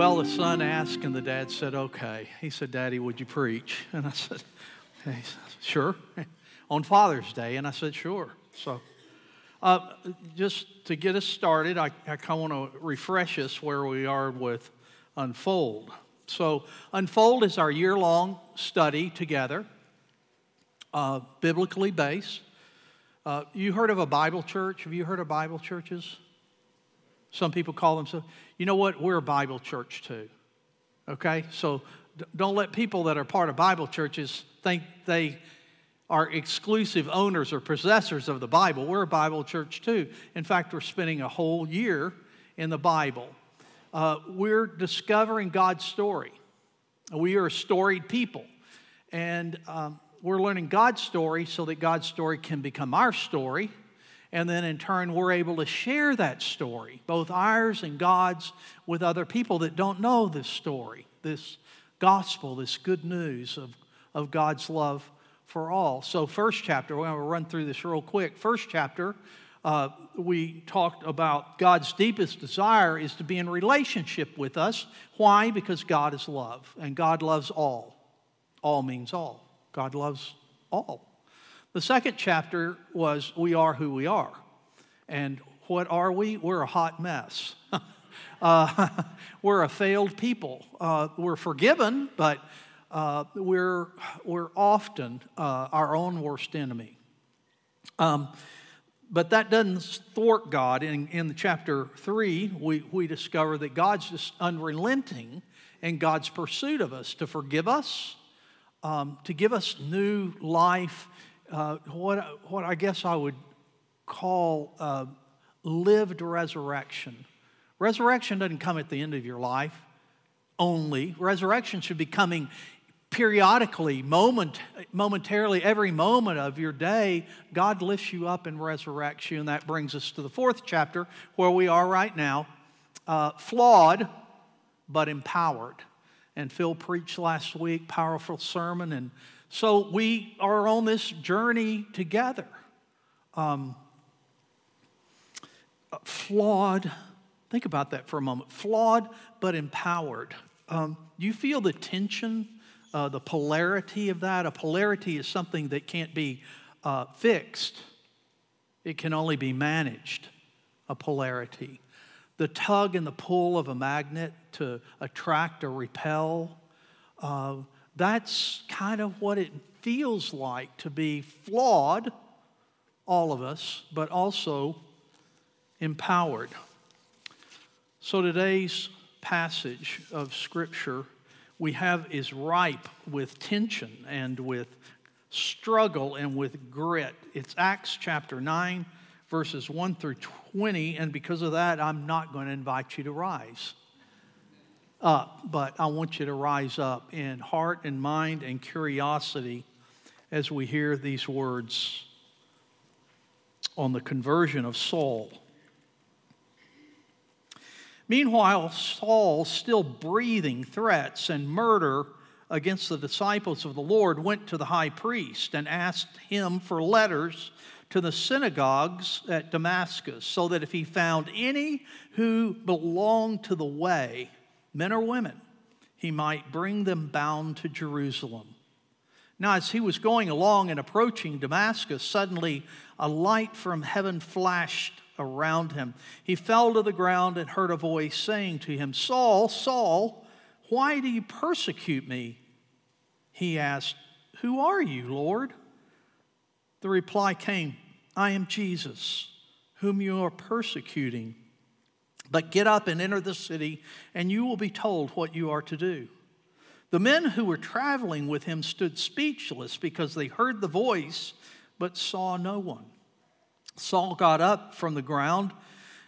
Well, the son asked, and the dad said, Okay. He said, Daddy, would you preach? And I said, okay. Sure. On Father's Day. And I said, Sure. So, uh, just to get us started, I, I kind of want to refresh us where we are with Unfold. So, Unfold is our year long study together, uh, biblically based. Uh, you heard of a Bible church? Have you heard of Bible churches? Some people call themselves, you know what? We're a Bible church too. Okay? So don't let people that are part of Bible churches think they are exclusive owners or possessors of the Bible. We're a Bible church too. In fact, we're spending a whole year in the Bible. Uh, we're discovering God's story. We are a storied people. And um, we're learning God's story so that God's story can become our story and then in turn, we're able to share that story, both ours and God's, with other people that don't know this story, this gospel, this good news of, of God's love for all. So, first chapter, we're going to run through this real quick. First chapter, uh, we talked about God's deepest desire is to be in relationship with us. Why? Because God is love, and God loves all. All means all. God loves all. The second chapter was We Are Who We Are. And what are we? We're a hot mess. uh, we're a failed people. Uh, we're forgiven, but uh, we're, we're often uh, our own worst enemy. Um, but that doesn't thwart God. In, in chapter 3, we, we discover that God's just unrelenting in God's pursuit of us to forgive us, um, to give us new life uh, what, what I guess I would call uh, lived resurrection. Resurrection doesn't come at the end of your life only. Resurrection should be coming periodically, moment, momentarily, every moment of your day. God lifts you up and resurrects you. And that brings us to the fourth chapter where we are right now uh, flawed but empowered. And Phil preached last week, powerful sermon, and so we are on this journey together. Um, flawed, think about that for a moment. Flawed but empowered. Um, you feel the tension, uh, the polarity of that? A polarity is something that can't be uh, fixed, it can only be managed. A polarity. The tug and the pull of a magnet to attract or repel. Uh, that's kind of what it feels like to be flawed, all of us, but also empowered. So today's passage of Scripture we have is ripe with tension and with struggle and with grit. It's Acts chapter 9, verses 1 through 20, and because of that, I'm not going to invite you to rise up, but I want you to rise up in heart and mind and curiosity as we hear these words on the conversion of Saul. Meanwhile, Saul, still breathing threats and murder against the disciples of the Lord, went to the high priest and asked him for letters to the synagogues at Damascus, so that if he found any who belonged to the way, men or women, he might bring them bound to Jerusalem. Now, as he was going along and approaching Damascus, suddenly a light from heaven flashed around him. He fell to the ground and heard a voice saying to him, Saul, Saul, why do you persecute me? He asked, Who are you, Lord? The reply came, I am Jesus, whom you are persecuting. But get up and enter the city, and you will be told what you are to do. The men who were traveling with him stood speechless because they heard the voice but saw no one. Saul got up from the ground,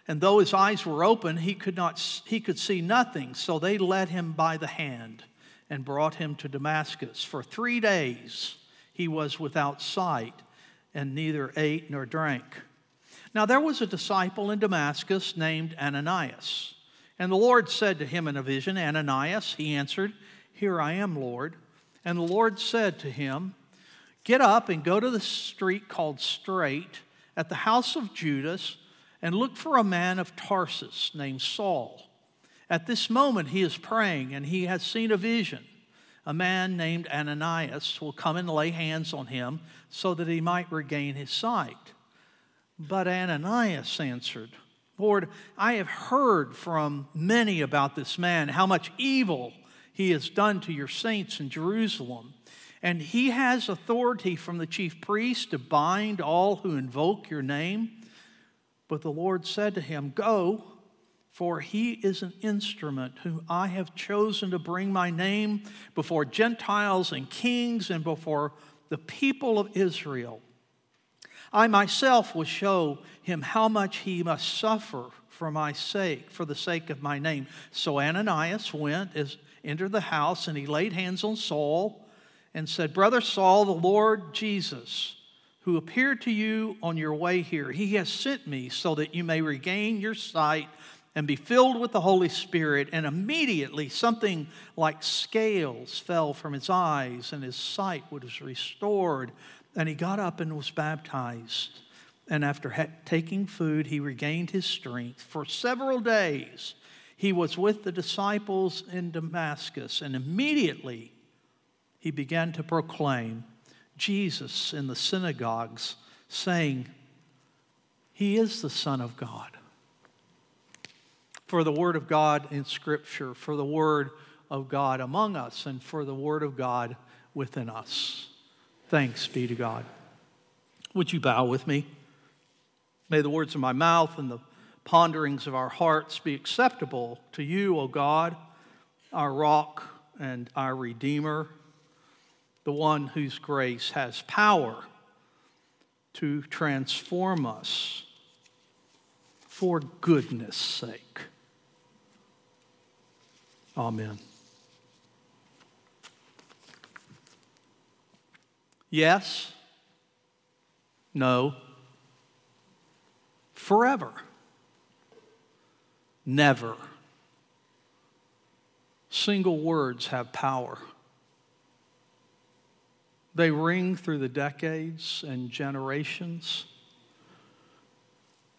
and though his eyes were open, he could, not, he could see nothing. So they led him by the hand and brought him to Damascus. For three days he was without sight and neither ate nor drank. Now there was a disciple in Damascus named Ananias. And the Lord said to him in a vision, Ananias, he answered, Here I am, Lord. And the Lord said to him, Get up and go to the street called Straight at the house of Judas and look for a man of Tarsus named Saul. At this moment, he is praying and he has seen a vision. A man named Ananias will come and lay hands on him so that he might regain his sight. But Ananias answered, Lord, I have heard from many about this man, how much evil he has done to your saints in Jerusalem. And he has authority from the chief priest to bind all who invoke your name. But the Lord said to him, Go, for he is an instrument whom I have chosen to bring my name before Gentiles and kings and before the people of Israel. I myself will show him how much he must suffer for my sake, for the sake of my name. So Ananias went, as, entered the house, and he laid hands on Saul and said, Brother Saul, the Lord Jesus, who appeared to you on your way here, he has sent me so that you may regain your sight and be filled with the Holy Spirit. And immediately something like scales fell from his eyes, and his sight was restored. And he got up and was baptized. And after ha- taking food, he regained his strength. For several days, he was with the disciples in Damascus. And immediately, he began to proclaim Jesus in the synagogues, saying, He is the Son of God. For the Word of God in Scripture, for the Word of God among us, and for the Word of God within us. Thanks be to God. Would you bow with me? May the words of my mouth and the ponderings of our hearts be acceptable to you, O God, our rock and our Redeemer, the one whose grace has power to transform us for goodness sake. Amen. Yes. No. Forever. Never. Single words have power. They ring through the decades and generations.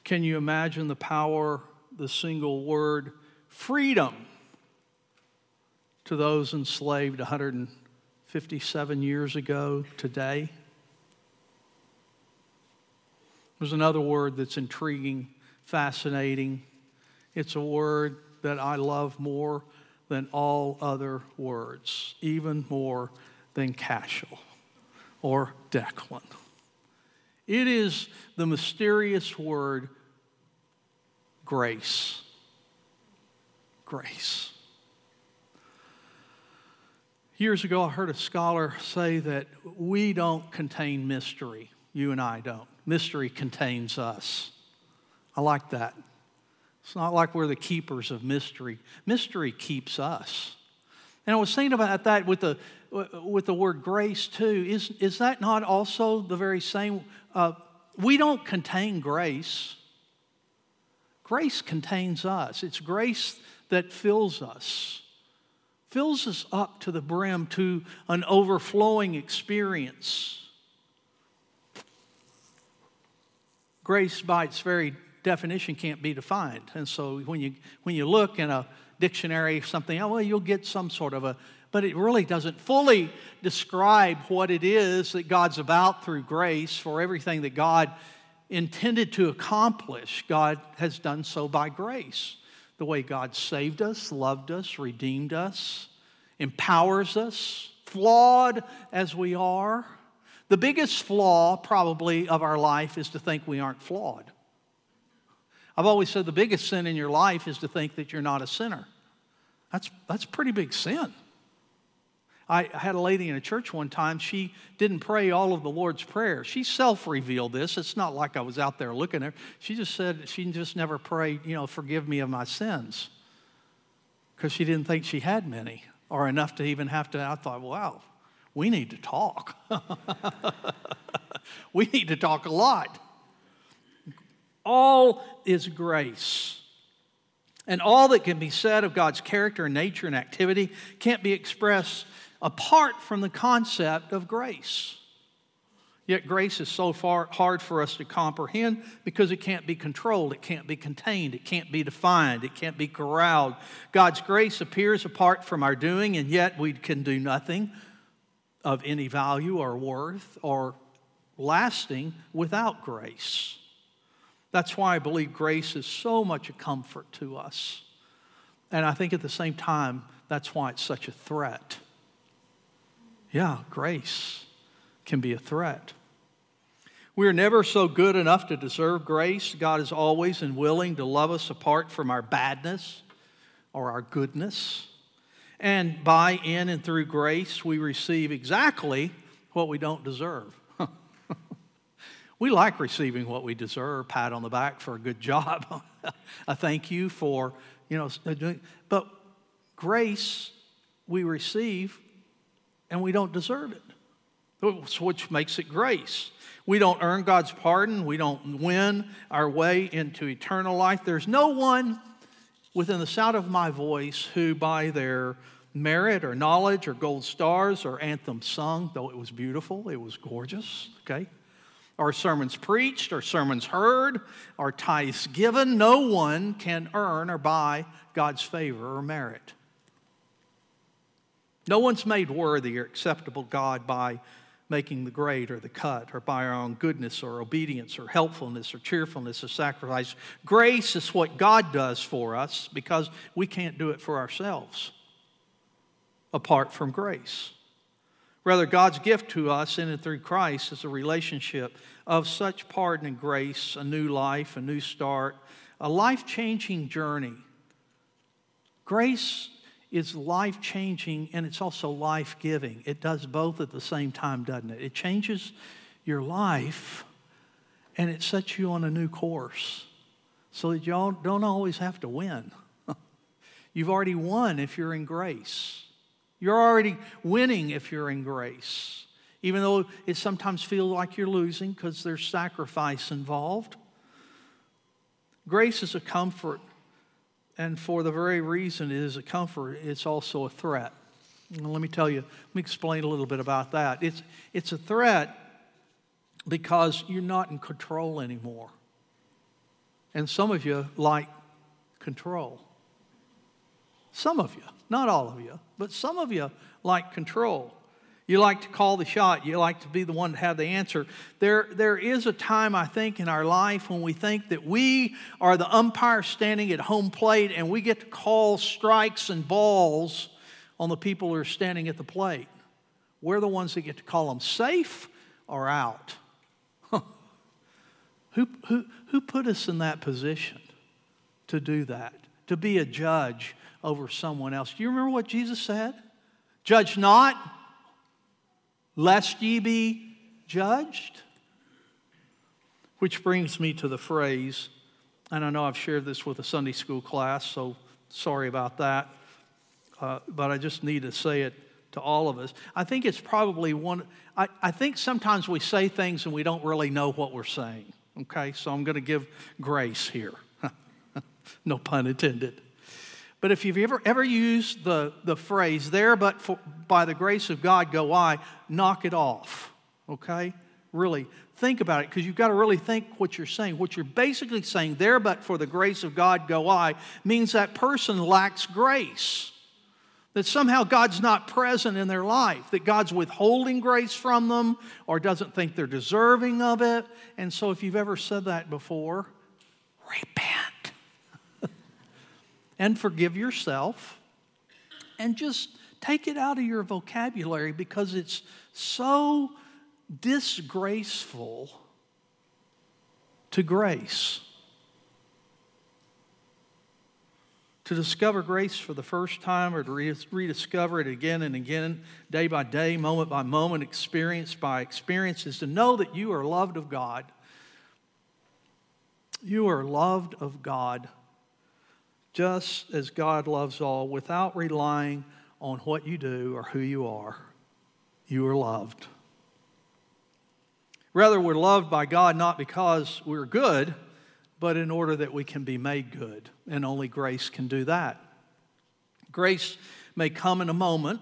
Can you imagine the power, the single word freedom to those enslaved 100 57 years ago today. There's another word that's intriguing, fascinating. It's a word that I love more than all other words, even more than Cashel or Declan. It is the mysterious word grace. Grace. Years ago, I heard a scholar say that we don't contain mystery. You and I don't. Mystery contains us. I like that. It's not like we're the keepers of mystery. Mystery keeps us. And I was thinking about that with the, with the word grace too. Is, is that not also the very same? Uh, we don't contain grace. Grace contains us. It's grace that fills us fills us up to the brim to an overflowing experience. Grace, by its very definition, can't be defined. And so when you, when you look in a dictionary or something, oh, well, you'll get some sort of a, but it really doesn't fully describe what it is that God's about through grace for everything that God intended to accomplish. God has done so by grace the way God saved us, loved us, redeemed us, empowers us, flawed as we are. The biggest flaw, probably, of our life is to think we aren't flawed. I've always said the biggest sin in your life is to think that you're not a sinner. That's, that's pretty big sin. I had a lady in a church one time, she didn't pray all of the Lord's Prayer. She self revealed this. It's not like I was out there looking at her. She just said she just never prayed, you know, forgive me of my sins because she didn't think she had many or enough to even have to. I thought, wow, we need to talk. we need to talk a lot. All is grace. And all that can be said of God's character and nature and activity can't be expressed apart from the concept of grace. Yet grace is so far hard for us to comprehend because it can't be controlled, it can't be contained, it can't be defined, it can't be corralled. God's grace appears apart from our doing, and yet we can do nothing of any value or worth or lasting without grace. That's why I believe grace is so much a comfort to us. And I think at the same time, that's why it's such a threat. Yeah, grace can be a threat. We are never so good enough to deserve grace. God is always and willing to love us apart from our badness or our goodness. And by, in, and through grace, we receive exactly what we don't deserve. we like receiving what we deserve, pat on the back for a good job, a thank you for, you know, uh, doing, but grace we receive and we don't deserve it which makes it grace. We don't earn God's pardon. We don't win our way into eternal life. There's no one within the sound of my voice who, by their merit or knowledge or gold stars or anthem sung, though it was beautiful, it was gorgeous, okay? Our sermons preached our sermons heard our tithes given, no one can earn or buy God's favor or merit. No one's made worthy or acceptable God by making the grade or the cut or by our own goodness or obedience or helpfulness or cheerfulness or sacrifice. Grace is what God does for us because we can't do it for ourselves apart from grace. Rather, God's gift to us in and through Christ is a relationship of such pardon and grace, a new life, a new start, a life changing journey. Grace is life changing and it's also life giving. It does both at the same time, doesn't it? It changes your life and it sets you on a new course so that you don't always have to win. You've already won if you're in grace. You're already winning if you're in grace, even though it sometimes feels like you're losing because there's sacrifice involved. Grace is a comfort and for the very reason it is a comfort, it's also a threat. And let me tell you, let me explain a little bit about that. It's, it's a threat because you're not in control anymore. And some of you like control. Some of you, not all of you, but some of you like control. You like to call the shot. You like to be the one to have the answer. There, there is a time, I think, in our life when we think that we are the umpire standing at home plate and we get to call strikes and balls on the people who are standing at the plate. We're the ones that get to call them safe or out. who, who, who put us in that position to do that, to be a judge over someone else? Do you remember what Jesus said? Judge not lest ye be judged. Which brings me to the phrase, and I know I've shared this with a Sunday school class, so sorry about that, uh, but I just need to say it to all of us. I think it's probably one, I, I think sometimes we say things and we don't really know what we're saying, okay? So I'm going to give grace here. no pun intended. But if you've ever, ever used the, the phrase, there but for, by the grace of God go I, knock it off, okay? Really, think about it because you've got to really think what you're saying. What you're basically saying, there but for the grace of God go I, means that person lacks grace. That somehow God's not present in their life, that God's withholding grace from them or doesn't think they're deserving of it. And so, if you've ever said that before, repent and forgive yourself and just take it out of your vocabulary because it's so disgraceful to grace. To discover grace for the first time or to rediscover it again and again, day by day, moment by moment, experience by experience, is to know that you are loved of God. You are loved of God just as God loves all, without relying on what you do or who you are. You are loved. Rather, we're loved by God not because we're good, but in order that we can be made good. And only grace can do that. Grace may come in a moment.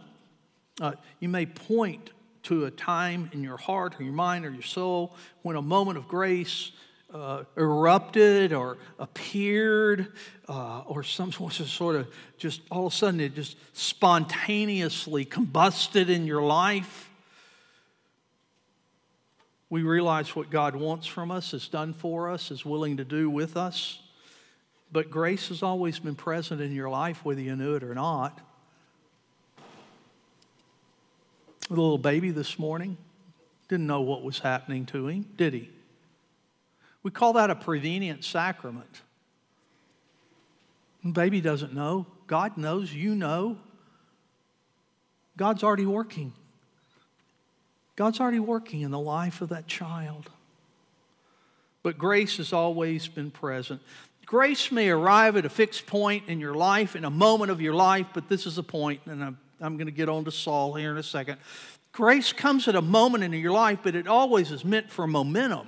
Uh, you may point to a time in your heart or your mind or your soul when a moment of grace uh, erupted or appeared uh, or some sort of just all of a sudden it just spontaneously combusted in your life? We realize what God wants from us, has done for us, is willing to do with us. But grace has always been present in your life, whether you knew it or not. The little baby this morning didn't know what was happening to him, did he? We call that a prevenient sacrament. The baby doesn't know. God knows, you know. God's already working. God's already working in the life of that child. But grace has always been present. Grace may arrive at a fixed point in your life, in a moment of your life, but this is a point, and I'm, I'm going to get on to Saul here in a second. Grace comes at a moment in your life, but it always is meant for momentum.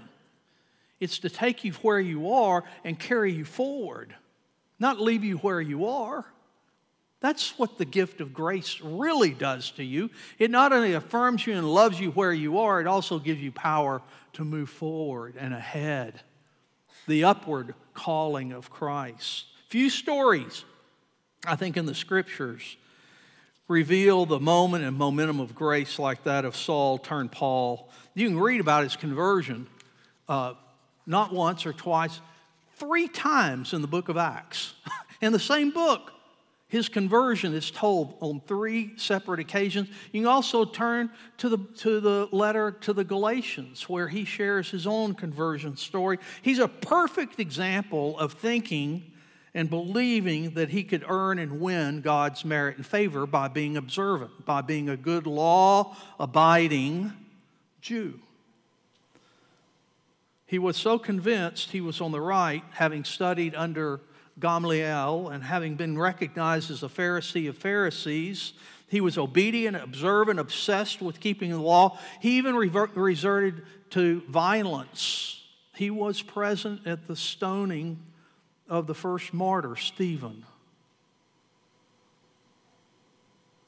It's to take you where you are and carry you forward, not leave you where you are. That's what the gift of grace really does to you. It not only affirms you and loves you where you are, it also gives you power to move forward and ahead. The upward calling of Christ. Few stories, I think, in the scriptures reveal the moment and momentum of grace like that of Saul turned Paul. You can read about his conversion. Uh, not once or twice, three times in the book of Acts. in the same book, his conversion is told on three separate occasions. You can also turn to the, to the letter to the Galatians, where he shares his own conversion story. He's a perfect example of thinking and believing that he could earn and win God's merit and favor by being observant, by being a good law abiding Jew. He was so convinced he was on the right, having studied under Gamaliel and having been recognized as a Pharisee of Pharisees. He was obedient, observant, obsessed with keeping the law. He even resorted to violence. He was present at the stoning of the first martyr, Stephen.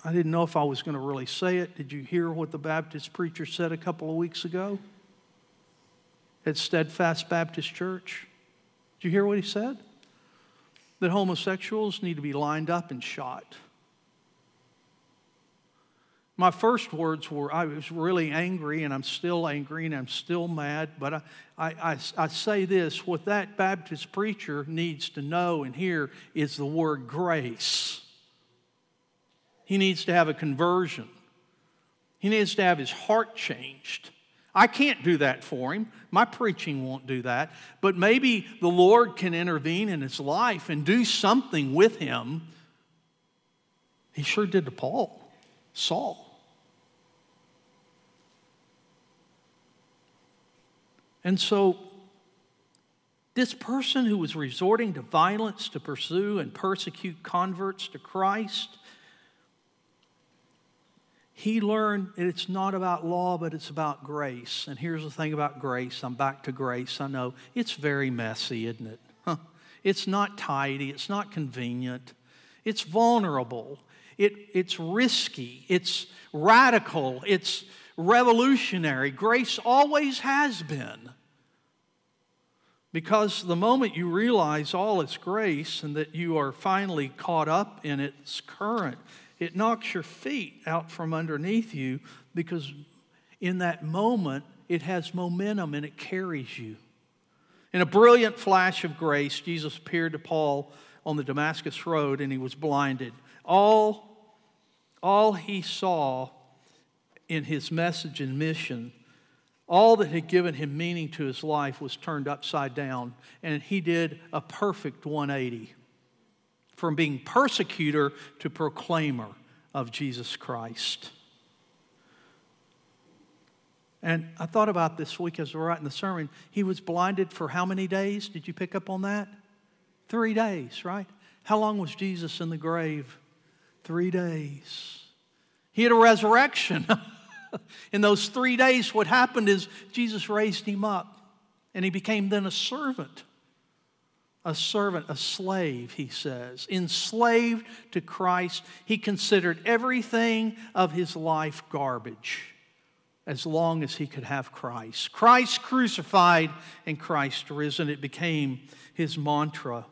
I didn't know if I was going to really say it. Did you hear what the Baptist preacher said a couple of weeks ago? At Steadfast Baptist Church? Did you hear what he said? That homosexuals need to be lined up and shot. My first words were I was really angry, and I'm still angry, and I'm still mad. But I, I, I, I, say this what that Baptist preacher needs to know and hear is the word grace. He needs to have a conversion, he needs to have his heart changed. I can't do that for him. My preaching won't do that. But maybe the Lord can intervene in his life and do something with him. He sure did to Paul, Saul. And so, this person who was resorting to violence to pursue and persecute converts to Christ he learned it's not about law, but it's about grace. And here's the thing about grace I'm back to grace. I know it's very messy, isn't it? Huh. It's not tidy, it's not convenient, it's vulnerable, it, it's risky, it's radical, it's revolutionary. Grace always has been. Because the moment you realize all its grace and that you are finally caught up in its current, it knocks your feet out from underneath you because in that moment it has momentum and it carries you. In a brilliant flash of grace, Jesus appeared to Paul on the Damascus Road and he was blinded. All, all he saw in his message and mission, all that had given him meaning to his life was turned upside down, and he did a perfect 180 from being persecutor to proclaimer of Jesus Christ. And I thought about this week as we were writing the sermon. He was blinded for how many days? Did you pick up on that? Three days, right? How long was Jesus in the grave? Three days. He had a resurrection. in those three days, what happened is Jesus raised him up and he became then a servant a servant, a slave, he says, enslaved to Christ. He considered everything of his life garbage. as long as he could have Christ. Christ crucified and Christ risen. It became his mantra.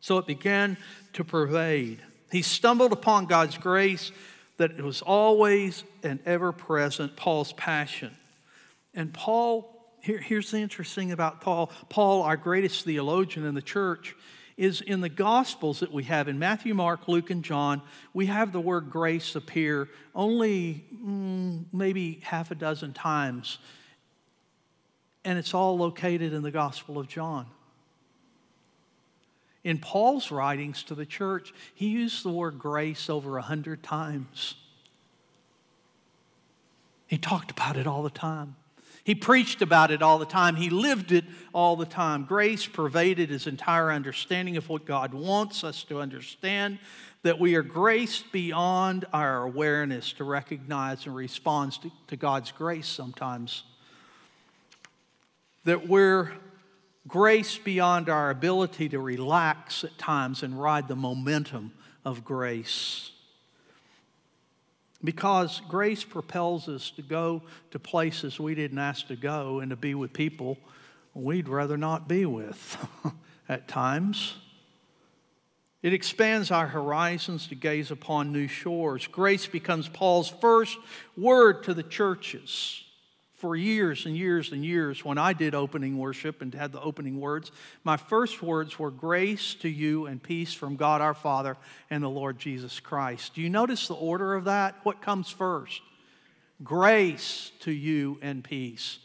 So it began to pervade. He stumbled upon God's grace that it was always and ever present, Paul's passion. And Paul, here, here's the interesting about Paul. Paul, our greatest theologian in the church, is in the Gospels that we have in Matthew, Mark, Luke, and John, we have the word grace appear only mm, maybe half a dozen times. And it's all located in the Gospel of John. In Paul's writings to the church, he used the word grace over a hundred times. He talked about it all the time. He preached about it all the time. He lived it all the time. Grace pervaded his entire understanding of what God wants us to understand, that we are graced beyond our awareness to recognize and respond to, to God's grace sometimes. That we're graced beyond our ability to relax at times and ride the momentum of grace. Because grace propels us to go to places we didn't ask to go and to be with people we'd rather not be with at times. It expands our horizons to gaze upon new shores. Grace becomes Paul's first word to the churches for years and years and years when I did opening worship and had the opening words, my first words were grace to you and peace from God our Father and the Lord Jesus Christ. Do you notice the order of that? What comes first? Grace to you and peace.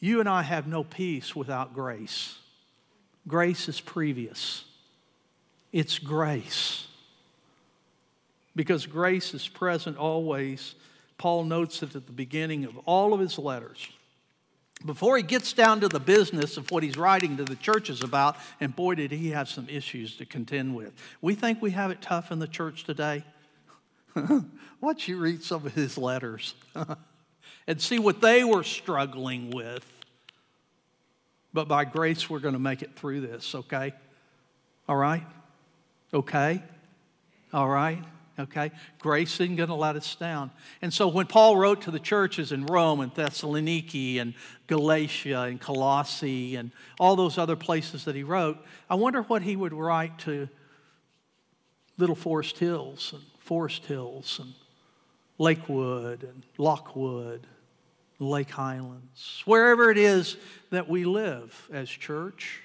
You and I have no peace without grace. Grace is previous, it's grace. Because grace is present always Paul notes it at the beginning of all of his letters. Before he gets down to the business of what he's writing to the churches about, and boy, did he have some issues to contend with. We think we have it tough in the church today. Why don't you read some of his letters and see what they were struggling with? But by grace, we're going to make it through this, okay? All right? Okay? All right? Okay? Grace isn't going to let us down. And so when Paul wrote to the churches in Rome and Thessaloniki and Galatia and Colossae and all those other places that he wrote, I wonder what he would write to Little Forest Hills and Forest Hills and Lakewood and Lochwood, Lake Highlands, wherever it is that we live as church.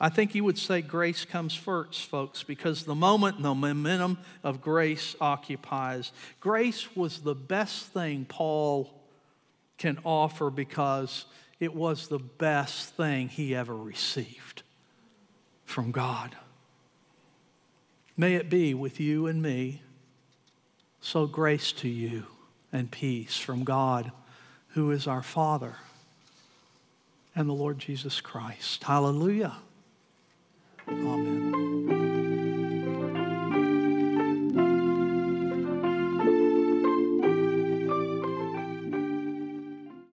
I think he would say grace comes first, folks, because the moment the momentum of grace occupies, grace was the best thing Paul can offer because it was the best thing he ever received from God. May it be with you and me. So, grace to you and peace from God, who is our Father, and the Lord Jesus Christ. Hallelujah. Amen.